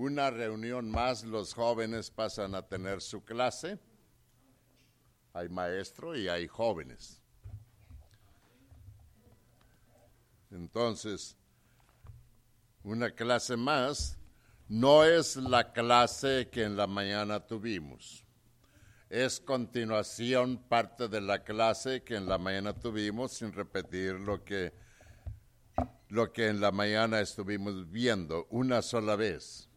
una reunión más, los jóvenes pasan a tener su clase. Hay maestro y hay jóvenes. Entonces, una clase más no es la clase que en la mañana tuvimos. Es continuación parte de la clase que en la mañana tuvimos sin repetir lo que, lo que en la mañana estuvimos viendo una sola vez.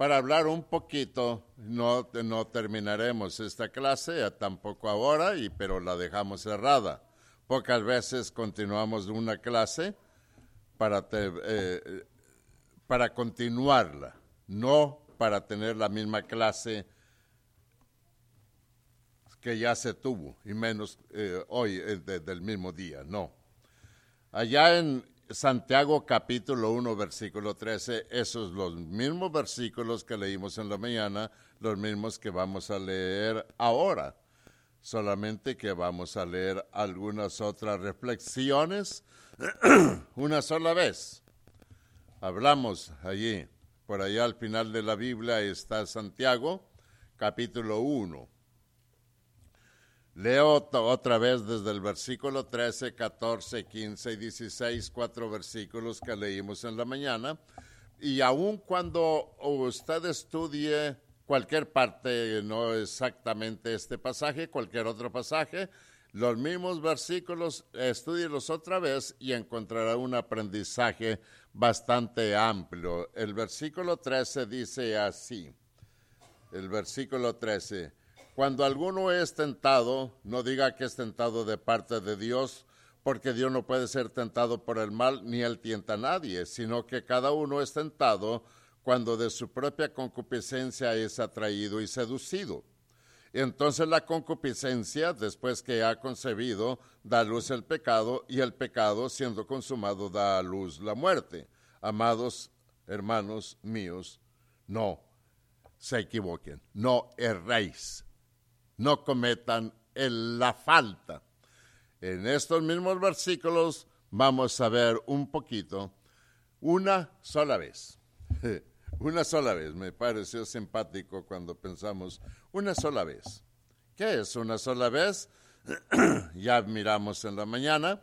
Para hablar un poquito, no, no terminaremos esta clase, tampoco ahora, y, pero la dejamos cerrada. Pocas veces continuamos una clase para, eh, para continuarla, no para tener la misma clase que ya se tuvo, y menos eh, hoy eh, del mismo día, no. Allá en Santiago capítulo 1, versículo 13, esos los mismos versículos que leímos en la mañana, los mismos que vamos a leer ahora, solamente que vamos a leer algunas otras reflexiones una sola vez. Hablamos allí, por allá al final de la Biblia está Santiago, capítulo 1. Leo otra vez desde el versículo 13, 14, 15 y 16, cuatro versículos que leímos en la mañana. Y aun cuando usted estudie cualquier parte, no exactamente este pasaje, cualquier otro pasaje, los mismos versículos, estudienlos otra vez y encontrará un aprendizaje bastante amplio. El versículo 13 dice así, el versículo 13, cuando alguno es tentado, no diga que es tentado de parte de Dios, porque Dios no puede ser tentado por el mal, ni él tienta a nadie, sino que cada uno es tentado cuando de su propia concupiscencia es atraído y seducido. Entonces la concupiscencia, después que ha concebido, da a luz el pecado, y el pecado, siendo consumado, da a luz la muerte. Amados hermanos míos, no se equivoquen, no erréis, no cometan la falta. En estos mismos versículos vamos a ver un poquito, una sola vez. Una sola vez, me pareció simpático cuando pensamos una sola vez. ¿Qué es una sola vez? ya miramos en la mañana.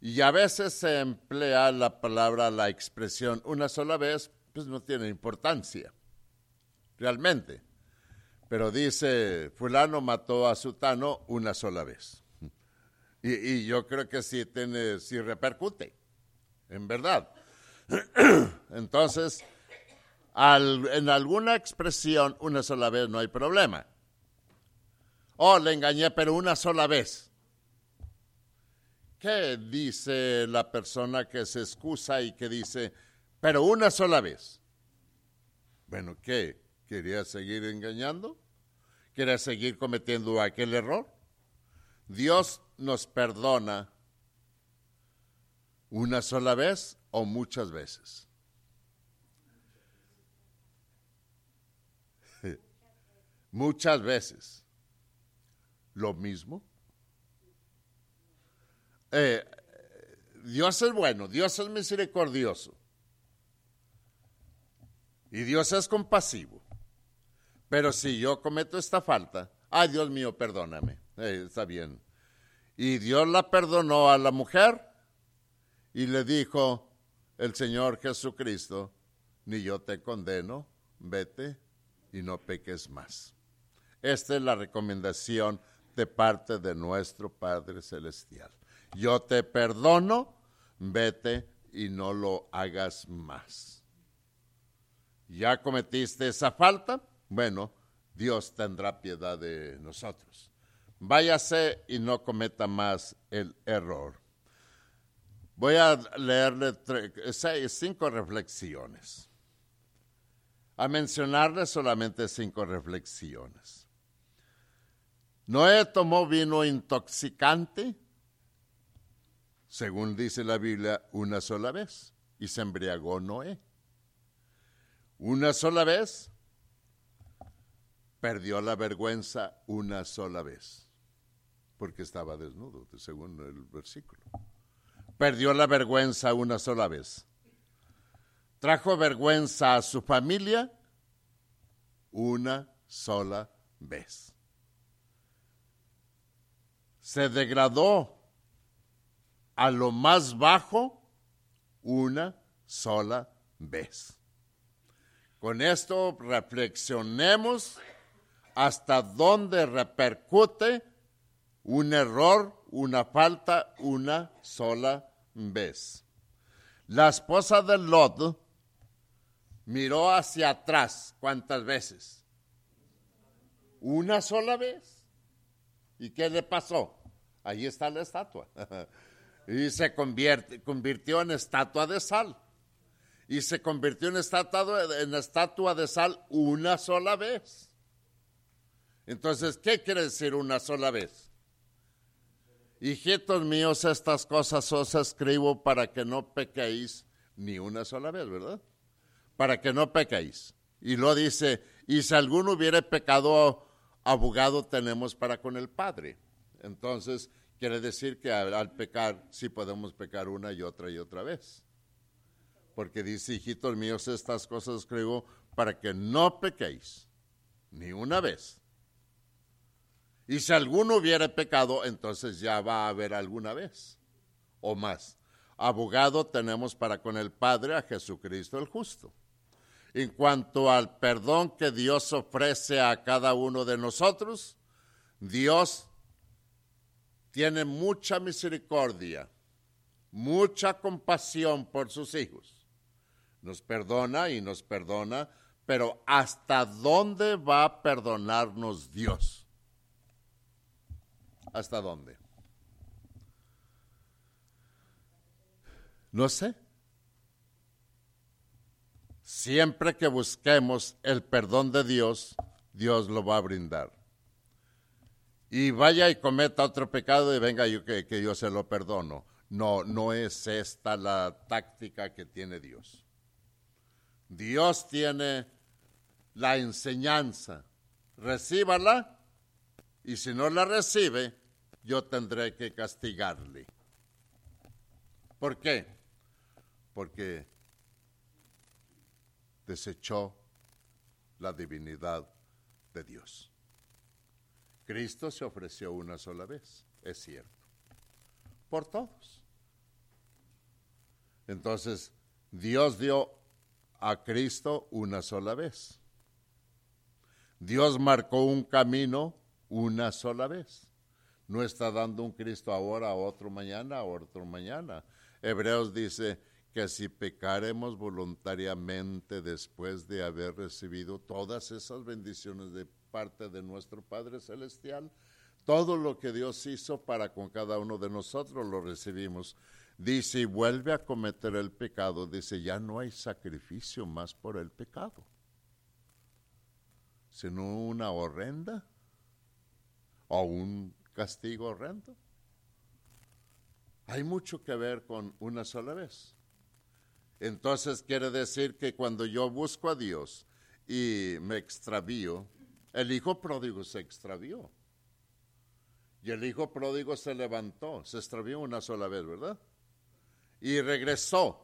Y a veces se emplea la palabra, la expresión una sola vez, pues no tiene importancia, realmente. Pero dice, fulano mató a sutano una sola vez. Y, yo creo que sí tiene, sí repercute, en verdad. Entonces, en alguna expresión una sola vez no hay problema. Oh, le engañé, pero una sola vez. ¿Qué dice la persona que se excusa y que dice, pero una sola vez? Bueno, ¿qué? ¿Quería seguir engañando? ¿Quería seguir cometiendo aquel error? Dios nos perdona una sola vez o muchas veces. muchas veces. Lo mismo. Eh, Dios es bueno, Dios es misericordioso. Y Dios es compasivo. Pero si yo cometo esta falta, ay Dios mío, perdóname. Eh, está bien. Y Dios la perdonó a la mujer y le dijo el Señor Jesucristo, ni yo te condeno, vete y no peques más. Esta es la recomendación de parte de nuestro Padre Celestial. Yo te perdono, vete y no lo hagas más. ¿Ya cometiste esa falta? Bueno, Dios tendrá piedad de nosotros. Váyase y no cometa más el error. Voy a leerle cinco reflexiones. A mencionarle solamente cinco reflexiones. Noé tomó vino intoxicante, según dice la Biblia, una sola vez, y se embriagó Noé. Una sola vez, perdió la vergüenza una sola vez, porque estaba desnudo, según el versículo. Perdió la vergüenza una sola vez. trajo vergüenza a su familia una sola vez. Se degradó a lo más bajo una sola vez. Con esto reflexionemos hasta dónde repercute un error, una falta, una sola vez. La esposa de Lot miró hacia atrás cuántas veces. Una sola vez. ¿Y qué le pasó? Ahí está la estatua. y se convirtió en estatua de sal. Y se convirtió en estatua, en estatua de sal una sola vez. Entonces, ¿qué quiere decir una sola vez? Hijitos míos, estas cosas os escribo para que no pequéis ni una sola vez, ¿verdad? Para que no pequéis. Y lo dice, y si alguno hubiere pecado, abogado tenemos para con el Padre. Entonces, quiere decir que al, pecar sí podemos pecar una y otra y otra vez. Porque dice, hijitos míos, estas cosas escribo para que no pequéis ni una vez y si alguno hubiera pecado, entonces ya va a haber alguna vez o más. Abogado tenemos para con el Padre a Jesucristo el justo. En cuanto al perdón que Dios ofrece a cada uno de nosotros, Dios tiene mucha misericordia, mucha compasión por sus hijos. Nos perdona y nos perdona, pero ¿hasta dónde va a perdonarnos Dios? ¿Hasta dónde? No sé. Siempre que busquemos el perdón de Dios, Dios lo va a brindar. Y vaya y cometa otro pecado y venga yo que, que yo se lo perdono. No, no es esta la táctica que tiene Dios. Dios tiene la enseñanza. Recíbala y si no la recibe, yo tendré que castigarle. ¿Por qué? Porque desechó la divinidad de Dios. Cristo se ofreció una sola vez, es cierto, por todos. Entonces, Dios dio a Cristo una sola vez. Dios marcó un camino una sola vez. No está dando un Cristo ahora, a otro mañana, otro mañana. Hebreos dice que si pecaremos voluntariamente después de haber recibido todas esas bendiciones de parte de nuestro Padre Celestial, todo lo que Dios hizo para con cada uno de nosotros lo recibimos. Dice, y vuelve a cometer el pecado, dice, ya no hay sacrificio más por el pecado, sino una horrenda o un castigo horrendo. Hay mucho que ver con una sola vez. Entonces quiere decir que cuando yo busco a Dios y me extravío, el hijo pródigo se extravió. Y el hijo pródigo se levantó, se extravió una sola vez, ¿verdad? Y regresó.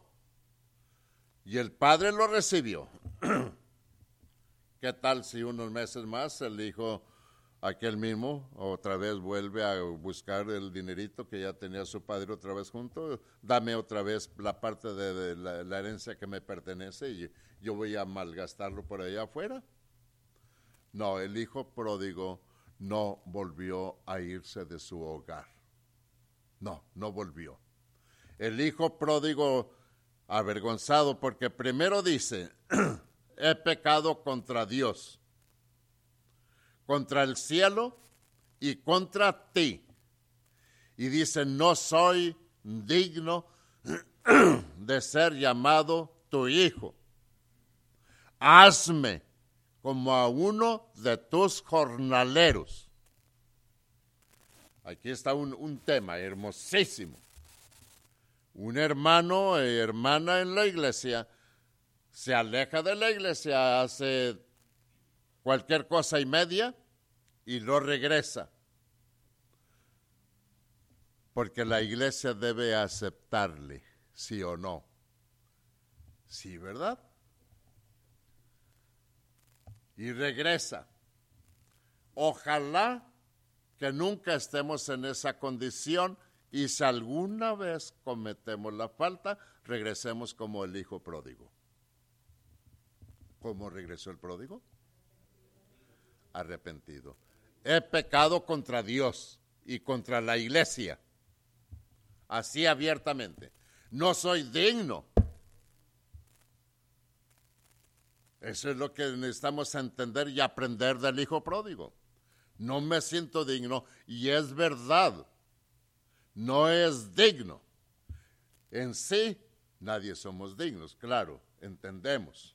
Y el padre lo recibió. ¿Qué tal si unos meses más el hijo aquel mismo otra vez vuelve a buscar el dinerito que ya tenía su padre otra vez junto, dame otra vez la parte de, la, herencia que me pertenece y yo voy a malgastarlo por allá afuera. No, el hijo pródigo no volvió a irse de su hogar. No, no volvió. El hijo pródigo avergonzado porque primero dice, he pecado contra Dios contra el cielo y contra ti. Y dice, no soy digno de ser llamado tu hijo. Hazme como a uno de tus jornaleros. Aquí está un, un tema hermosísimo. Un hermano y hermana en la iglesia se aleja de la iglesia, hace cualquier cosa y media y lo regresa. Porque la iglesia debe aceptarle, sí o no. Sí, ¿verdad? Y regresa. Ojalá que nunca estemos en esa condición y si alguna vez cometemos la falta, regresemos como el hijo pródigo. ¿Cómo regresó el pródigo? Arrepentido. He pecado contra Dios y contra la iglesia. Así abiertamente. No soy digno. Eso es lo que necesitamos entender y aprender del hijo pródigo. No me siento digno y es verdad. No es digno. En sí, nadie somos dignos, claro, entendemos.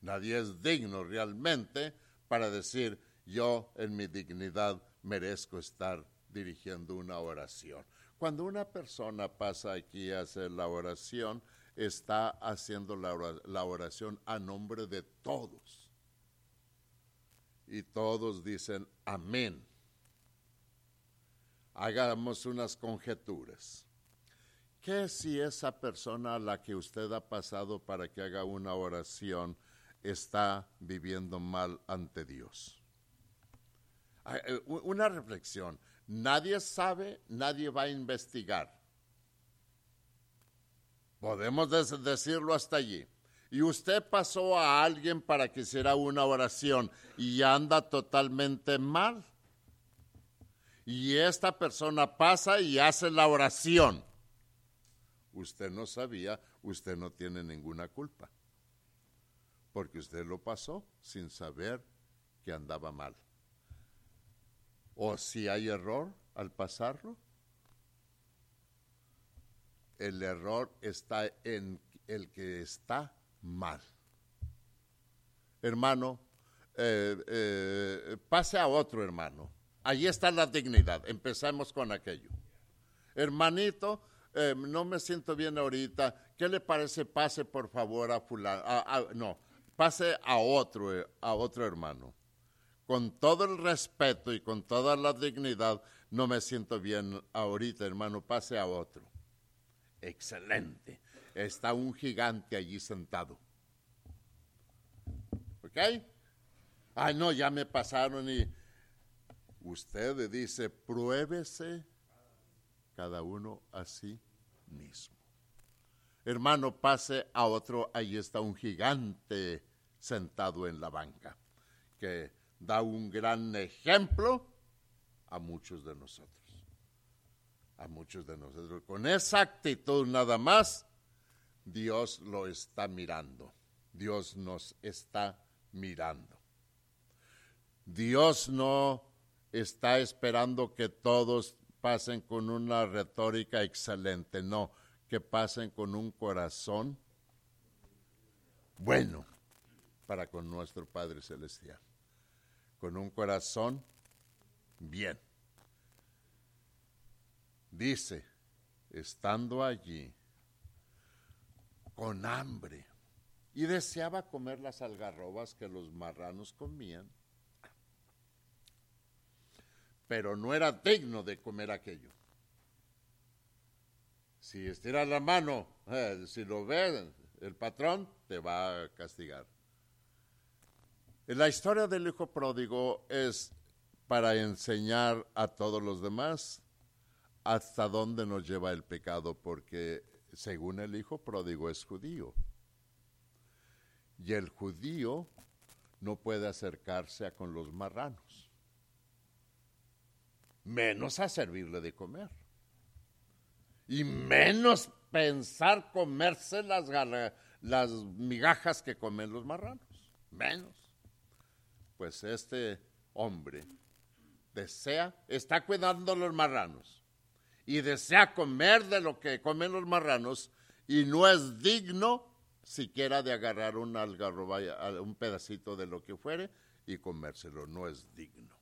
Nadie es digno realmente para decir, yo en mi dignidad merezco estar dirigiendo una oración. Cuando una persona pasa aquí a hacer la oración, está haciendo la oración a nombre de todos. Y todos dicen amén. Hagamos unas conjeturas. ¿Qué si esa persona a la que usted ha pasado para que haga una oración está viviendo mal ante Dios. Eh, una reflexión. Nadie sabe, nadie va a investigar. Podemos decirlo hasta allí. Y usted pasó a alguien para que hiciera una oración y anda totalmente mal. Y esta persona pasa y hace la oración. Usted no sabía, usted no tiene ninguna culpa porque usted lo pasó sin saber que andaba mal. O si hay error al pasarlo, el error está en el que está mal. Hermano, eh, eh, pase a otro hermano. Allí está la dignidad. Empezamos con aquello. Hermanito, eh, no me siento bien ahorita. ¿Qué le parece? Pase por favor a fulano. no, pase a otro, a otro hermano. Con todo el respeto y con toda la dignidad, no me siento bien ahorita, hermano, pase a otro. Excelente. Está un gigante allí sentado. ¿Ok? Ay, no, ya me pasaron y usted dice, pruébese cada uno a sí mismo. Hermano, pase a otro, ahí está un gigante sentado en la banca, que da un gran ejemplo a muchos de nosotros. A muchos de nosotros. Con esa actitud nada más, Dios lo está mirando. Dios nos está mirando. Dios no está esperando que todos pasen con una retórica excelente, no que pasen con un corazón bueno para con nuestro Padre Celestial, con un corazón bien. Dice, estando allí, con hambre, y deseaba comer las algarrobas que los marranos comían, pero no era digno de comer aquello. Si estiras la mano, eh, si lo ve el patrón, te va a castigar. La historia del hijo pródigo es para enseñar a todos los demás hasta dónde nos lleva el pecado, porque según el hijo pródigo es judío. Y el judío no puede acercarse a con los marranos, menos a servirle de comer y menos pensar comerse las, migajas que comen los marranos, menos. Pues este hombre desea, está cuidando los marranos y desea comer de lo que comen los marranos y no es digno siquiera de agarrar un algarroba, un pedacito de lo que fuere y comérselo, no es digno.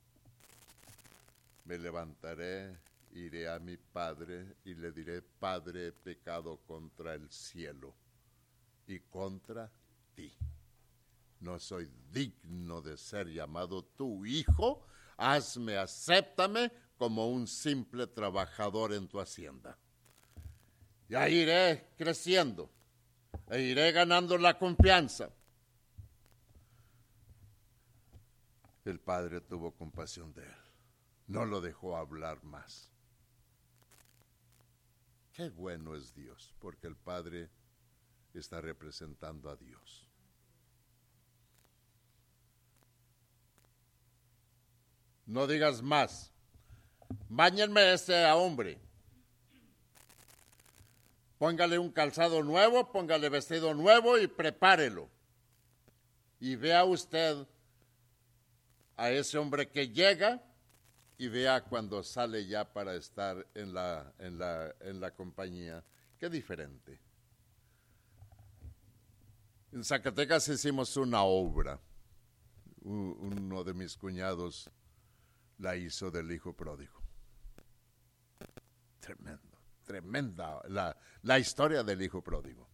Me levantaré iré a mi padre y le diré, Padre, he pecado contra el cielo y contra ti. No soy digno de ser llamado tu hijo, hazme, acéptame como un simple trabajador en tu hacienda. Ya iré creciendo. e iré ganando la confianza. El padre tuvo compasión de él, no lo dejó hablar más. Qué bueno es Dios, porque el padre está representando a Dios. No digas más. Báñenme a este hombre. Póngale un calzado nuevo, póngale vestido nuevo y prepárelo. Y vea usted a ese hombre que llega y vea cuando sale ya para estar en la, en la, en la compañía. Qué diferente. En Zacatecas hicimos una obra. Uno de mis cuñados la hizo del hijo pródigo. Tremendo, tremenda la, la historia del hijo pródigo.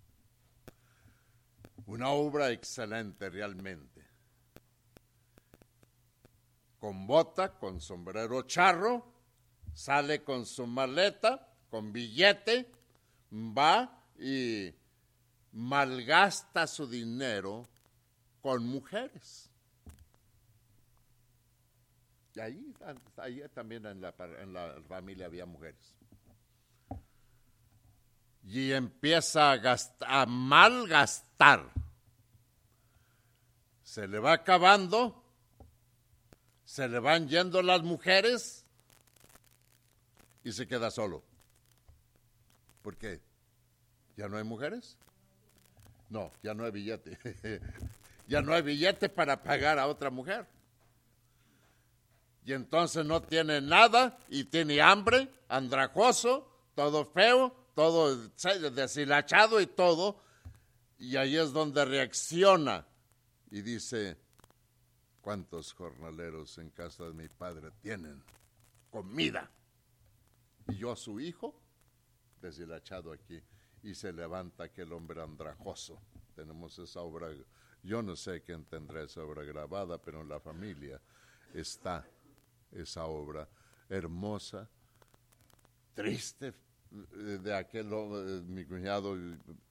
Una obra excelente realmente. Con bota, con sombrero charro, sale con su maleta, con billete, va y malgasta su dinero con mujeres. Y ahí, ahí también en la, familia había mujeres. Y empieza a, gastar, a malgastar. Se le va acabando, se le van yendo las mujeres y se queda solo. ¿Por qué? ¿Ya no hay mujeres? No, ya no hay billete. ya no hay billete para pagar a otra mujer y entonces no tiene nada y tiene hambre, andrajoso, todo feo, todo deshilachado y todo. Y ahí es donde reacciona y dice, ¿cuántos jornaleros en casa de mi padre tienen comida? Y yo, su hijo, deshilachado aquí, y se levanta aquel hombre andrajoso. Tenemos esa obra, yo no sé quién tendrá esa obra grabada, pero en la familia está esa obra hermosa, triste eh, de aquel eh, mi cuñado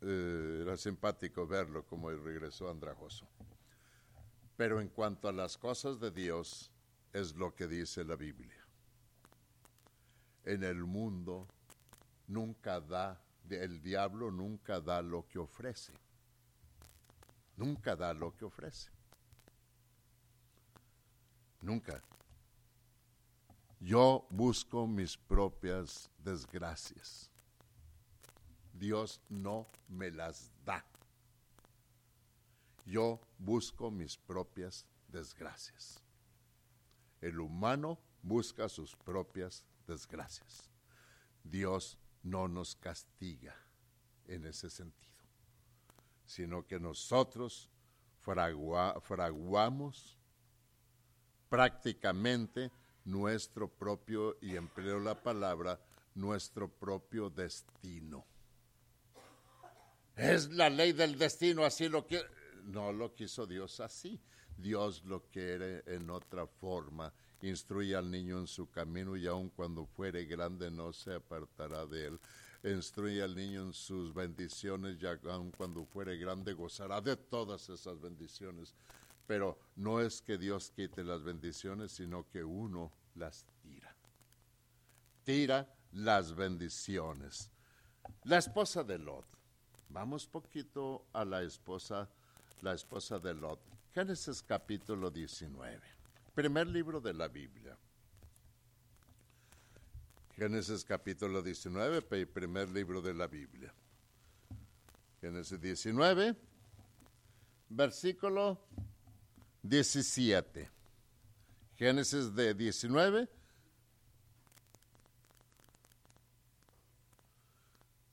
eh, era simpático verlo como regresó andrajoso. Pero en cuanto a las cosas de Dios, es lo que dice la Biblia. En el mundo nunca da, el diablo nunca da lo que ofrece. Nunca da lo que ofrece. Nunca. Yo busco mis propias desgracias. Dios no me las da. Yo busco mis propias desgracias. El humano busca sus propias desgracias. Dios no nos castiga en ese sentido, sino que nosotros fraguamos prácticamente nuestro propio, y empleo la palabra, nuestro propio destino. Es la ley del destino, así lo que no lo quiso Dios así. Dios lo quiere en otra forma. Instruye al niño en su camino y aun cuando fuere grande no se apartará de él. Instruye al niño en sus bendiciones y aun cuando fuere grande gozará de todas esas bendiciones. Pero no es que Dios quite las bendiciones, sino que uno las tira. Tira las bendiciones. La esposa de Lot. Vamos poquito a la esposa, la esposa de Lot. Génesis capítulo 19. Primer libro de la Biblia. Génesis capítulo 19, primer libro de la Biblia. Génesis 19, versículo 17. Génesis de 19.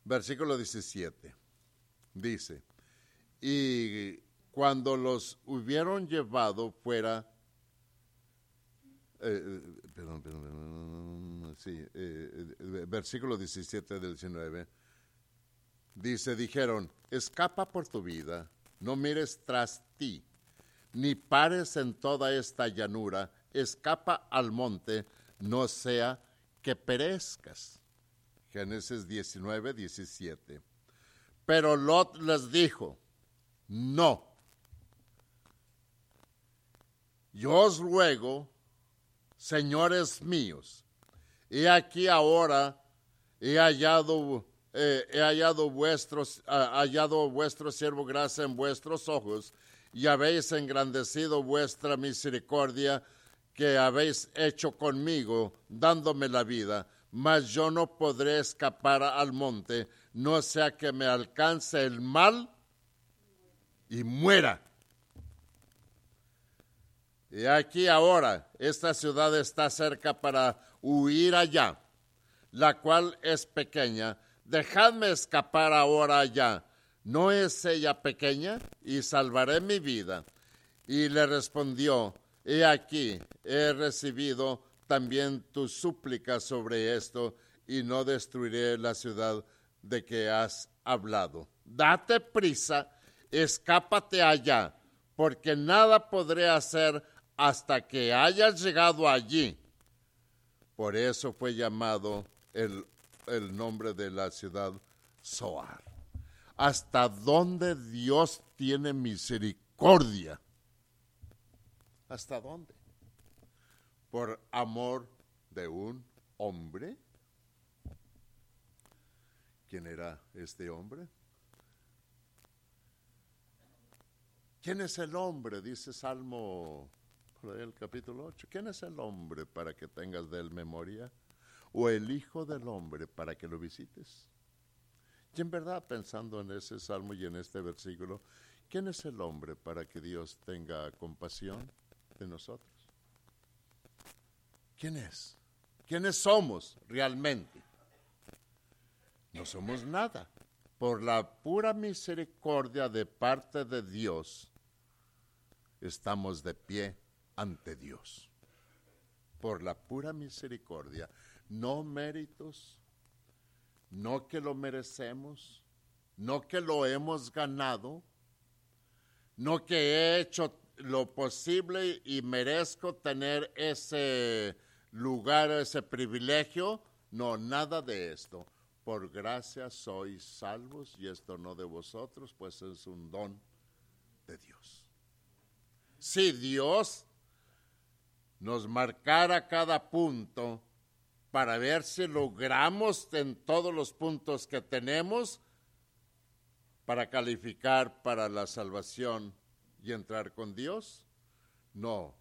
Versículo 17. Dice, y cuando los hubieron llevado fuera, eh, eh, perdón, perdón, sí, eh, versículo 17 del 19, dice, dijeron, escapa por tu vida, no mires tras ti ni pares en toda esta llanura, escapa al monte, no sea que perezcas. Génesis 19, 17. Pero Lot les dijo, no. Yo os ruego, señores míos, he aquí ahora he hallado, eh, he hallado hallado vuestro siervo gracia en vuestros ojos y habéis engrandecido vuestra misericordia que habéis hecho conmigo, dándome la vida, mas yo no podré escapar al monte, no sea que me alcance el mal y muera. Y aquí ahora, esta ciudad está cerca para huir allá, la cual es pequeña. Dejadme escapar ahora allá. ¿No es ella pequeña? Y salvaré mi vida. Y le respondió, He aquí, he recibido también tu súplica sobre esto, y no destruiré la ciudad de que has hablado. Date prisa, escápate allá, porque nada podré hacer hasta que hayas llegado allí. Por eso fue llamado el, el nombre de la ciudad Zoar. ¿Hasta dónde Dios tiene misericordia? ¿Hasta dónde? Por amor de un hombre. ¿Quién era este hombre? ¿Quién es el hombre? Dice Salmo, por el capítulo 8. ¿Quién es el hombre para que tengas de él memoria? ¿O el Hijo del Hombre para que lo visites? Y en verdad, pensando en ese salmo y en este versículo, ¿quién es el hombre para que Dios tenga compasión? de nosotros. ¿Quién es? ¿Quiénes somos realmente? No somos nada. Por la pura misericordia de parte de Dios, estamos de pie ante Dios. Por la pura misericordia, no méritos, no que lo merecemos, no que lo hemos ganado, no que he hecho lo posible y merezco tener ese lugar, ese privilegio. No, nada de esto. Por gracia sois salvos y esto no de vosotros, pues es un don de Dios. Si Dios nos marcara cada punto para ver si logramos en todos los puntos que tenemos para calificar para la salvación y entrar con Dios? No,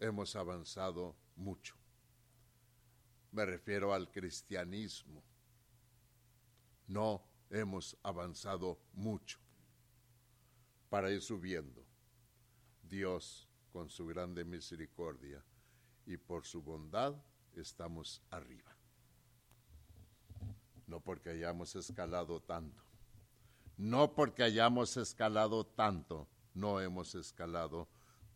hemos avanzado mucho. Me refiero al cristianismo. No hemos avanzado mucho para ir subiendo. Dios, con su grande misericordia y por su bondad, estamos arriba. No porque hayamos escalado tanto, no porque hayamos escalado tanto, no hemos escalado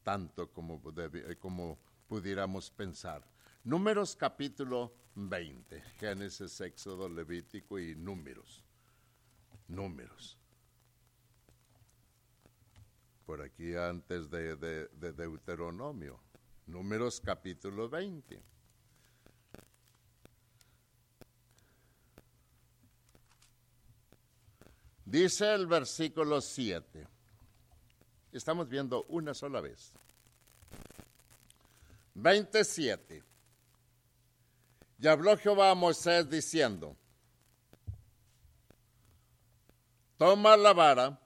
tanto como, eh, como pudiéramos pensar. Números capítulo 20, Génesis, Éxodo, Levítico y Números. Números. Por aquí antes de, de, de Deuteronomio. Números capítulo 20. Dice el versículo 7 estamos viendo una sola vez. 27. Y habló Jehová a Moisés diciendo, toma la vara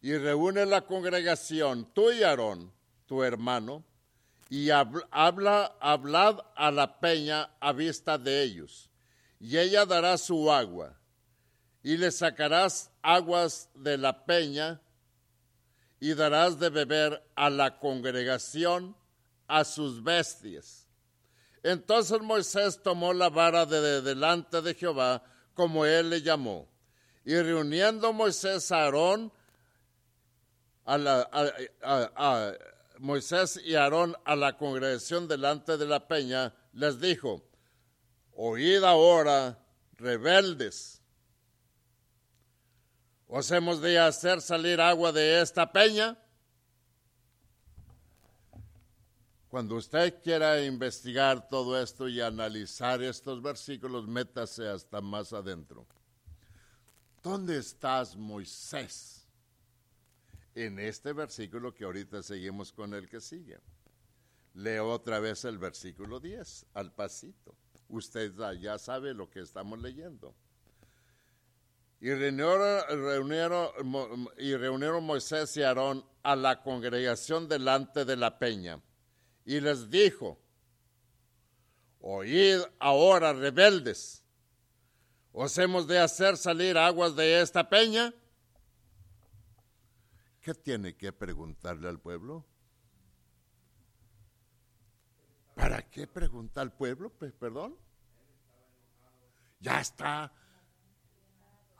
y reúne la congregación, tú y Aarón, tu hermano, y habla, hablad a la peña a vista de ellos, y ella dará su agua, y le sacarás aguas de la peña y darás de beber a la congregación a sus bestias. Entonces Moisés tomó la vara de delante de Jehová, como él le llamó, y reuniendo Moisés a Aarón, a, la, Moisés y Aarón a la congregación delante de la peña, les dijo, oíd ahora, rebeldes, ¿Os hemos de hacer salir agua de esta peña? Cuando usted quiera investigar todo esto y analizar estos versículos, métase hasta más adentro. ¿dónde estás, Moisés? En este versículo que ahorita seguimos con el que sigue. Leo otra vez el versículo 10, al pasito. Usted ya sabe lo que estamos leyendo. Y reunieron, y reunieron Moisés y Aarón a la congregación delante de la peña. Y les dijo, oíd ahora, rebeldes, ¿os hemos de hacer salir aguas de esta peña? ¿Qué tiene que preguntarle al pueblo? ¿Para qué pregunta al pueblo? Perdón. Ya está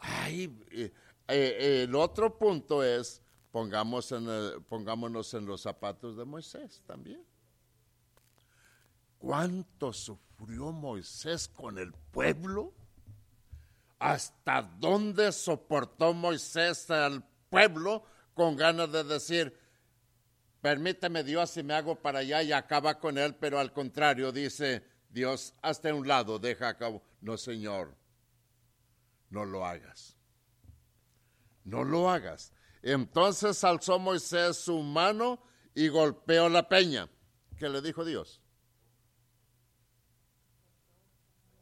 Ay, eh, eh, el otro punto es, pongamos en pongámonos en los zapatos de Moisés también. ¿Cuánto sufrió Moisés con el pueblo? ¿Hasta dónde soportó Moisés al pueblo con ganas de decir, permíteme Dios si me hago para allá y acaba con él, pero al contrario dice Dios, hasta un lado, deja a cabo. No, Señor, no lo hagas. No lo hagas. Entonces alzó Moisés su mano y golpeó la peña. ¿Qué le dijo Dios?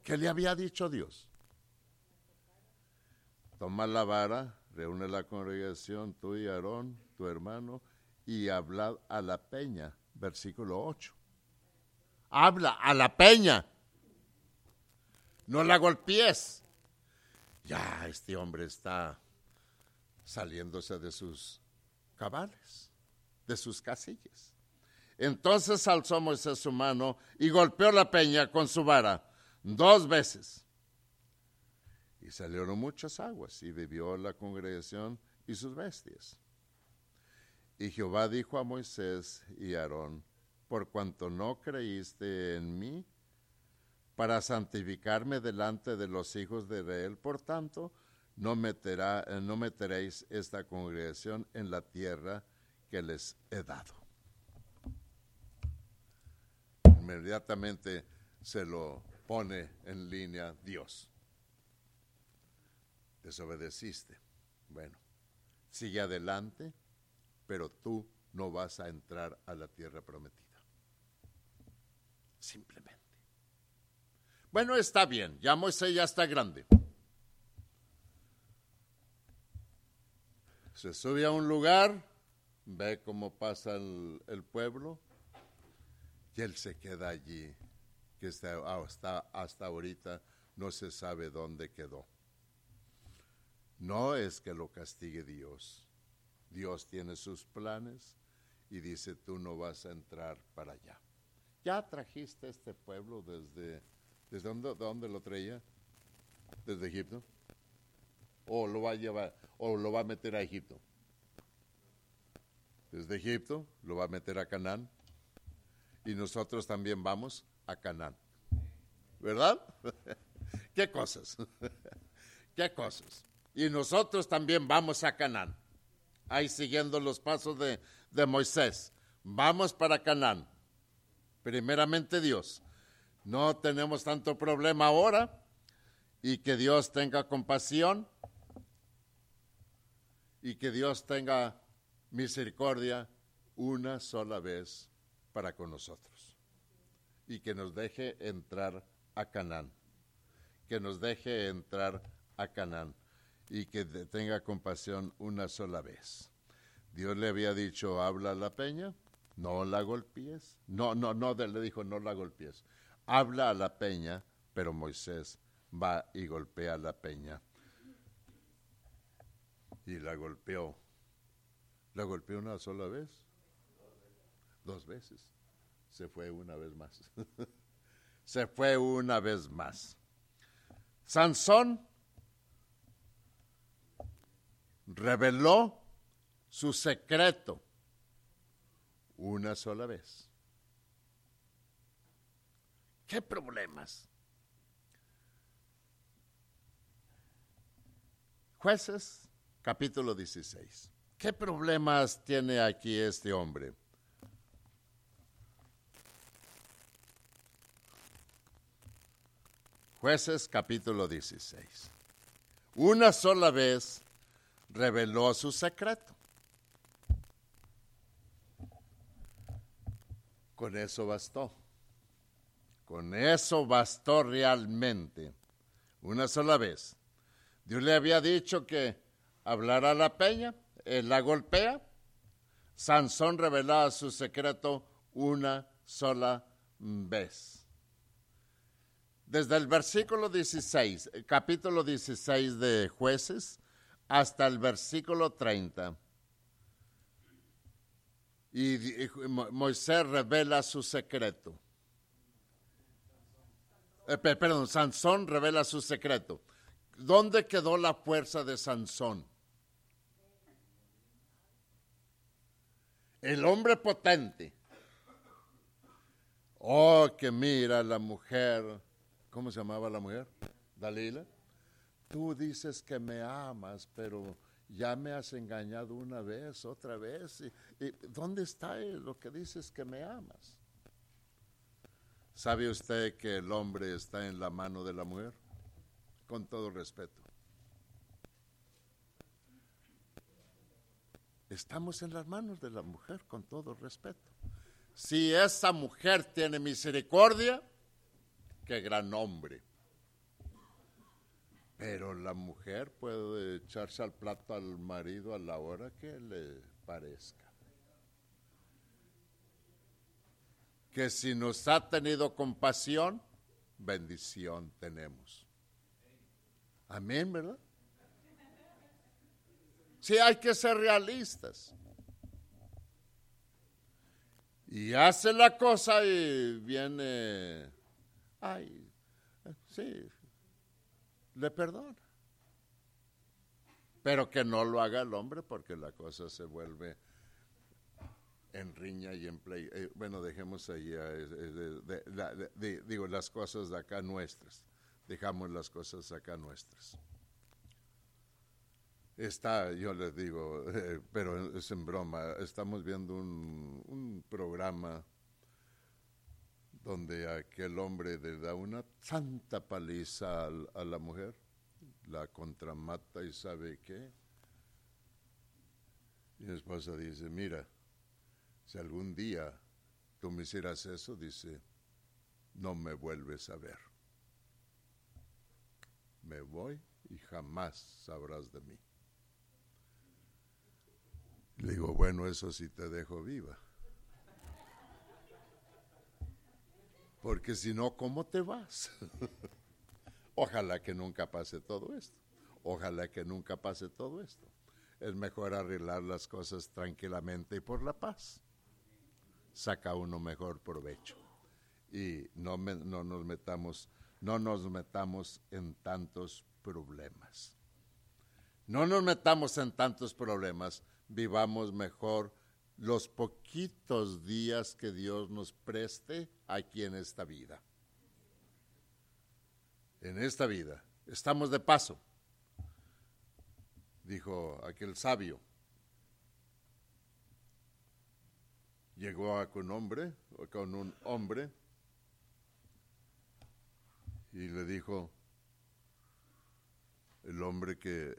¿Qué le había dicho Dios? Toma la vara, reúne la congregación, tú y Aarón, tu hermano, y habla a la peña. Versículo 8. Habla a la peña. No la golpees ya este hombre está saliéndose de sus cabales, de sus casillas. Entonces alzó Moisés su mano y golpeó la peña con su vara dos veces. Y salieron muchas aguas y bebió la congregación y sus bestias. Y Jehová dijo a Moisés y Aarón, por cuanto no creíste en mí, para santificarme delante de los hijos de Israel. Por tanto, no, meterá, eh, no meteréis esta congregación en la tierra que les he dado. Inmediatamente se lo pone en línea Dios. Desobedeciste. Bueno, sigue adelante, pero tú no vas a entrar a la tierra prometida. Simplemente. Bueno, está bien, ya Moisés ya está grande. Se sube a un lugar, ve cómo pasa el, pueblo y él se queda allí, que está, hasta, hasta ahorita no se sabe dónde quedó. No es que lo castigue Dios. Dios tiene sus planes y dice, tú no vas a entrar para allá. Ya trajiste este pueblo desde ¿Desde dónde, dónde lo traía? ¿Desde Egipto? ¿O lo va a llevar, o lo va a meter a Egipto? Desde Egipto lo va a meter a Canaán. Y nosotros también vamos a Canaán. ¿Verdad? ¿Qué cosas? ¿Qué cosas? Y nosotros también vamos a Canaán. Ahí siguiendo los pasos de, de Moisés. Vamos para Canaán. Primeramente Dios no tenemos tanto problema ahora y que Dios tenga compasión y que Dios tenga misericordia una sola vez para con nosotros y que nos deje entrar a Canaán, que nos deje entrar a Canaán y que tenga compasión una sola vez. Dios le había dicho, habla la peña, no la golpees. No, no, no, le dijo, no la golpees habla a la peña, pero Moisés va y golpea la peña. Y la golpeó. ¿La golpeó una sola vez? Dos veces. Se fue una vez más. Se fue una vez más. Sansón reveló su secreto una sola vez. ¿Qué problemas? Jueces, capítulo 16. ¿Qué problemas tiene aquí este hombre? Jueces capítulo 16. Una sola vez reveló su secreto. Con eso bastó. Con eso bastó realmente. Una sola vez. Dios le había dicho que hablará la peña, él la golpea. Sansón revelaba su secreto una sola vez. Desde el versículo 16, capítulo 16 de jueces, hasta el versículo 30. Y Moisés revela su secreto. Eh, perdón, Sansón revela su secreto. ¿Dónde quedó la fuerza de Sansón? El hombre potente. Oh, que mira la mujer. ¿Cómo se llamaba la mujer? Dalila. Tú dices que me amas, pero ya me has engañado una vez, otra vez. ¿Y, dónde está lo que dices que me amas? ¿Sabe usted que el hombre está en la mano de la mujer? Con todo respeto. Estamos en las manos de la mujer, con todo respeto. Si esa mujer tiene misericordia, qué gran hombre. Pero la mujer puede echarse al plato al marido a la hora que le parezca. Que si nos ha tenido compasión, bendición tenemos. Amén, ¿verdad? Sí, hay que ser realistas. Y hace la cosa y viene, ay, sí, le perdona. Pero que no lo haga el hombre porque la cosa se vuelve en riña y en play. Eh, bueno, dejemos ahí, eh, digo, las cosas de acá nuestras. Dejamos las cosas acá nuestras. Está, yo les digo, eh, pero es en broma, estamos viendo un, un programa donde aquel hombre le da una santa paliza a, la mujer, la contramata y sabe qué. Y mi esposa dice, mira, si algún día tú me hicieras eso, dice, no me vuelves a ver. Me voy y jamás sabrás de mí. Le digo, bueno, eso sí te dejo viva. Porque si no, ¿cómo te vas? Ojalá que nunca pase todo esto. Ojalá que nunca pase todo esto. Es mejor arreglar las cosas tranquilamente y por la paz. Saca uno mejor provecho. Y no, no nos metamos, no nos metamos en tantos problemas. No nos metamos en tantos problemas, vivamos mejor los poquitos días que Dios nos preste aquí en esta vida. En esta vida. Estamos de paso, dijo aquel sabio. Llegó a con, hombre, con un hombre y le dijo, el hombre que,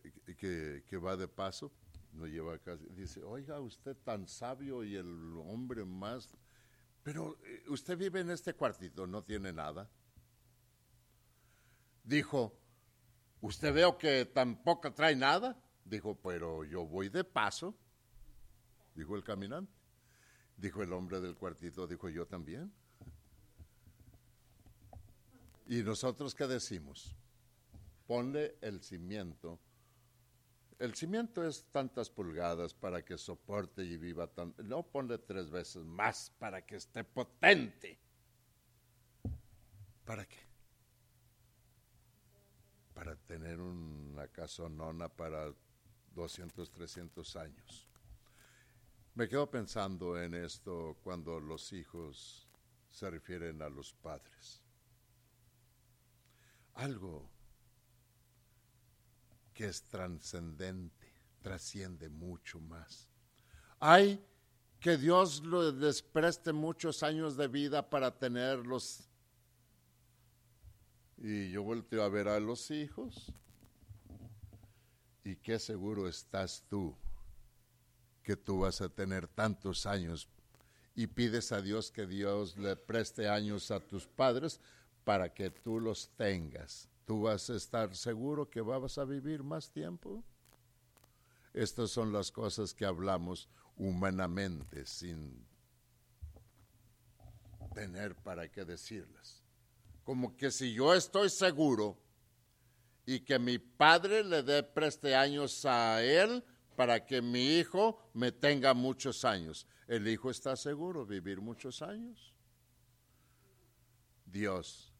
que va de paso, no lleva casi, dice, oiga, usted tan sabio y el hombre más, pero eh, usted vive en este cuartito, no tiene nada. Dijo, usted veo que tampoco trae nada. Dijo, pero yo voy de paso, dijo el caminante. Dijo el hombre del cuartito, dijo yo también. ¿Y nosotros qué decimos? Ponle el cimiento el cimiento es tantas pulgadas para que soporte y viva tan... No ponle tres veces más para que esté potente. ¿Para qué? Para tener una casonona para 200, 300 años. Me quedo pensando en esto cuando los hijos se refieren a los padres. Algo que es trascendente, trasciende mucho más. Hay que Dios les preste muchos años de vida para tenerlos. Y yo volteo a ver a los hijos ¿Y qué seguro estás tú que tú vas a tener tantos años y pides a Dios que Dios le preste años a tus padres para que tú los tengas? ¿Tú vas a estar seguro que vas a vivir más tiempo? Estas son las cosas que hablamos humanamente sin tener para qué decirlas. Como que si yo estoy seguro y que mi padre le dé preste años a él para que mi hijo me tenga muchos años. El hijo está seguro vivir muchos años. Dios,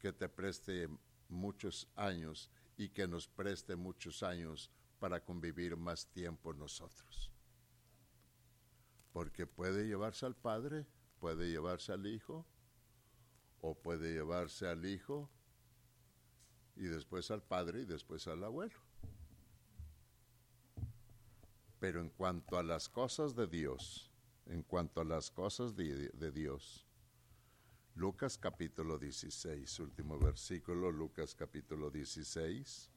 que te preste muchos años y que nos preste muchos años para convivir más tiempo nosotros. Porque puede llevarse al Padre, puede llevarse al Hijo, o puede llevarse al Hijo y después al Padre y después al abuelo. Pero en cuanto a las cosas de Dios, en cuanto a las cosas de, Dios, Lucas capítulo 16, último versículo, Lucas capítulo 16.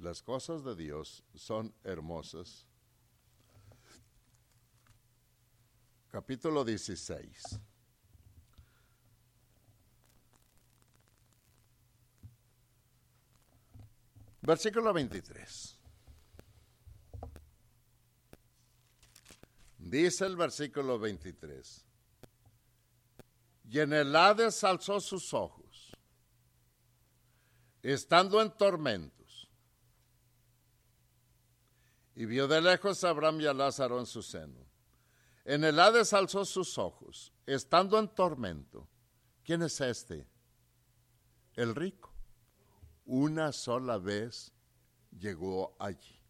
Las cosas de Dios son hermosas. Capítulo 16. Versículo 23. Dice el versículo 23. Y en el Hades alzó sus ojos, estando en tormentos, y vio de lejos a Abraham y a Lázaro en su seno. En el Hades alzó sus ojos, estando en tormento. ¿Quién es este? El rico. Una sola vez llegó allí.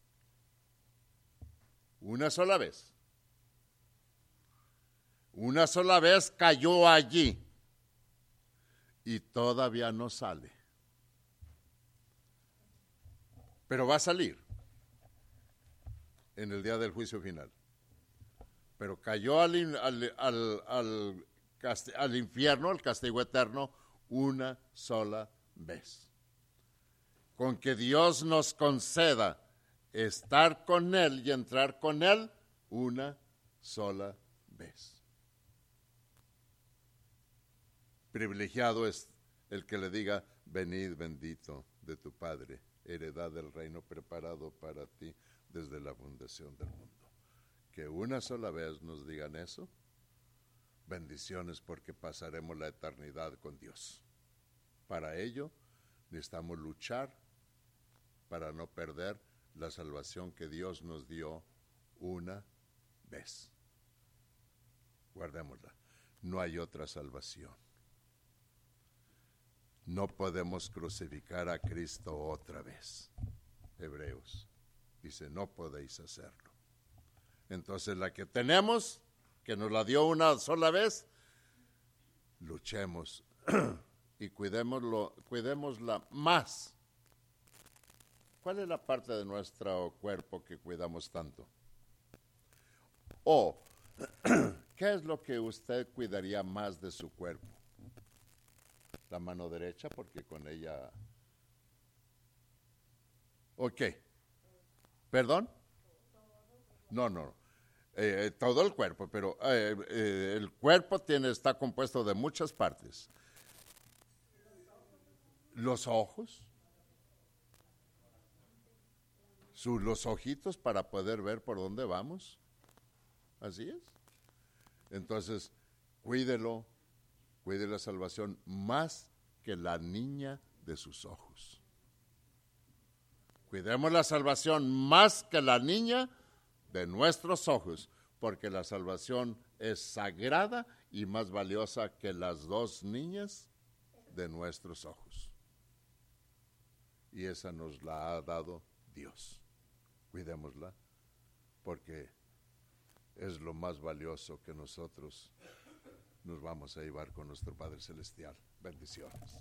Una sola vez. Una sola vez cayó allí y todavía no sale. Pero va a salir en el día del juicio final. Pero cayó al, al, al, al infierno, al castigo eterno, una sola vez. Con que Dios nos conceda estar con Él y entrar con Él una sola vez. Privilegiado es el que le diga, venid bendito de tu Padre, heredad del reino preparado para ti desde la fundación del mundo. Que una sola vez nos digan eso, bendiciones porque pasaremos la eternidad con Dios. Para ello necesitamos luchar para no perder la salvación que Dios nos dio una vez. Guardémosla. No hay otra salvación. No podemos crucificar a Cristo otra vez. Hebreos dice, no podéis hacerlo. Entonces la que tenemos, que nos la dio una sola vez, luchemos y cuidémoslo, cuidémosla más. ¿Cuál es la parte de nuestro cuerpo que cuidamos tanto? O, ¿qué es lo que usted cuidaría más de su cuerpo? La mano derecha porque con ella... Ok. ¿Perdón? No, no. Eh, todo el cuerpo, pero eh, eh, el cuerpo tiene, está compuesto de muchas partes. Los ojos, sus, los ojitos para poder ver por dónde vamos. Así es. Entonces, cuídelo, cuide la salvación más que la niña de sus ojos. Cuidemos la salvación más que la niña de nuestros ojos, porque la salvación es sagrada y más valiosa que las dos niñas de nuestros ojos. Y esa nos la ha dado Dios. Cuidémosla, porque es lo más valioso que nosotros nos vamos a llevar con nuestro Padre Celestial. Bendiciones.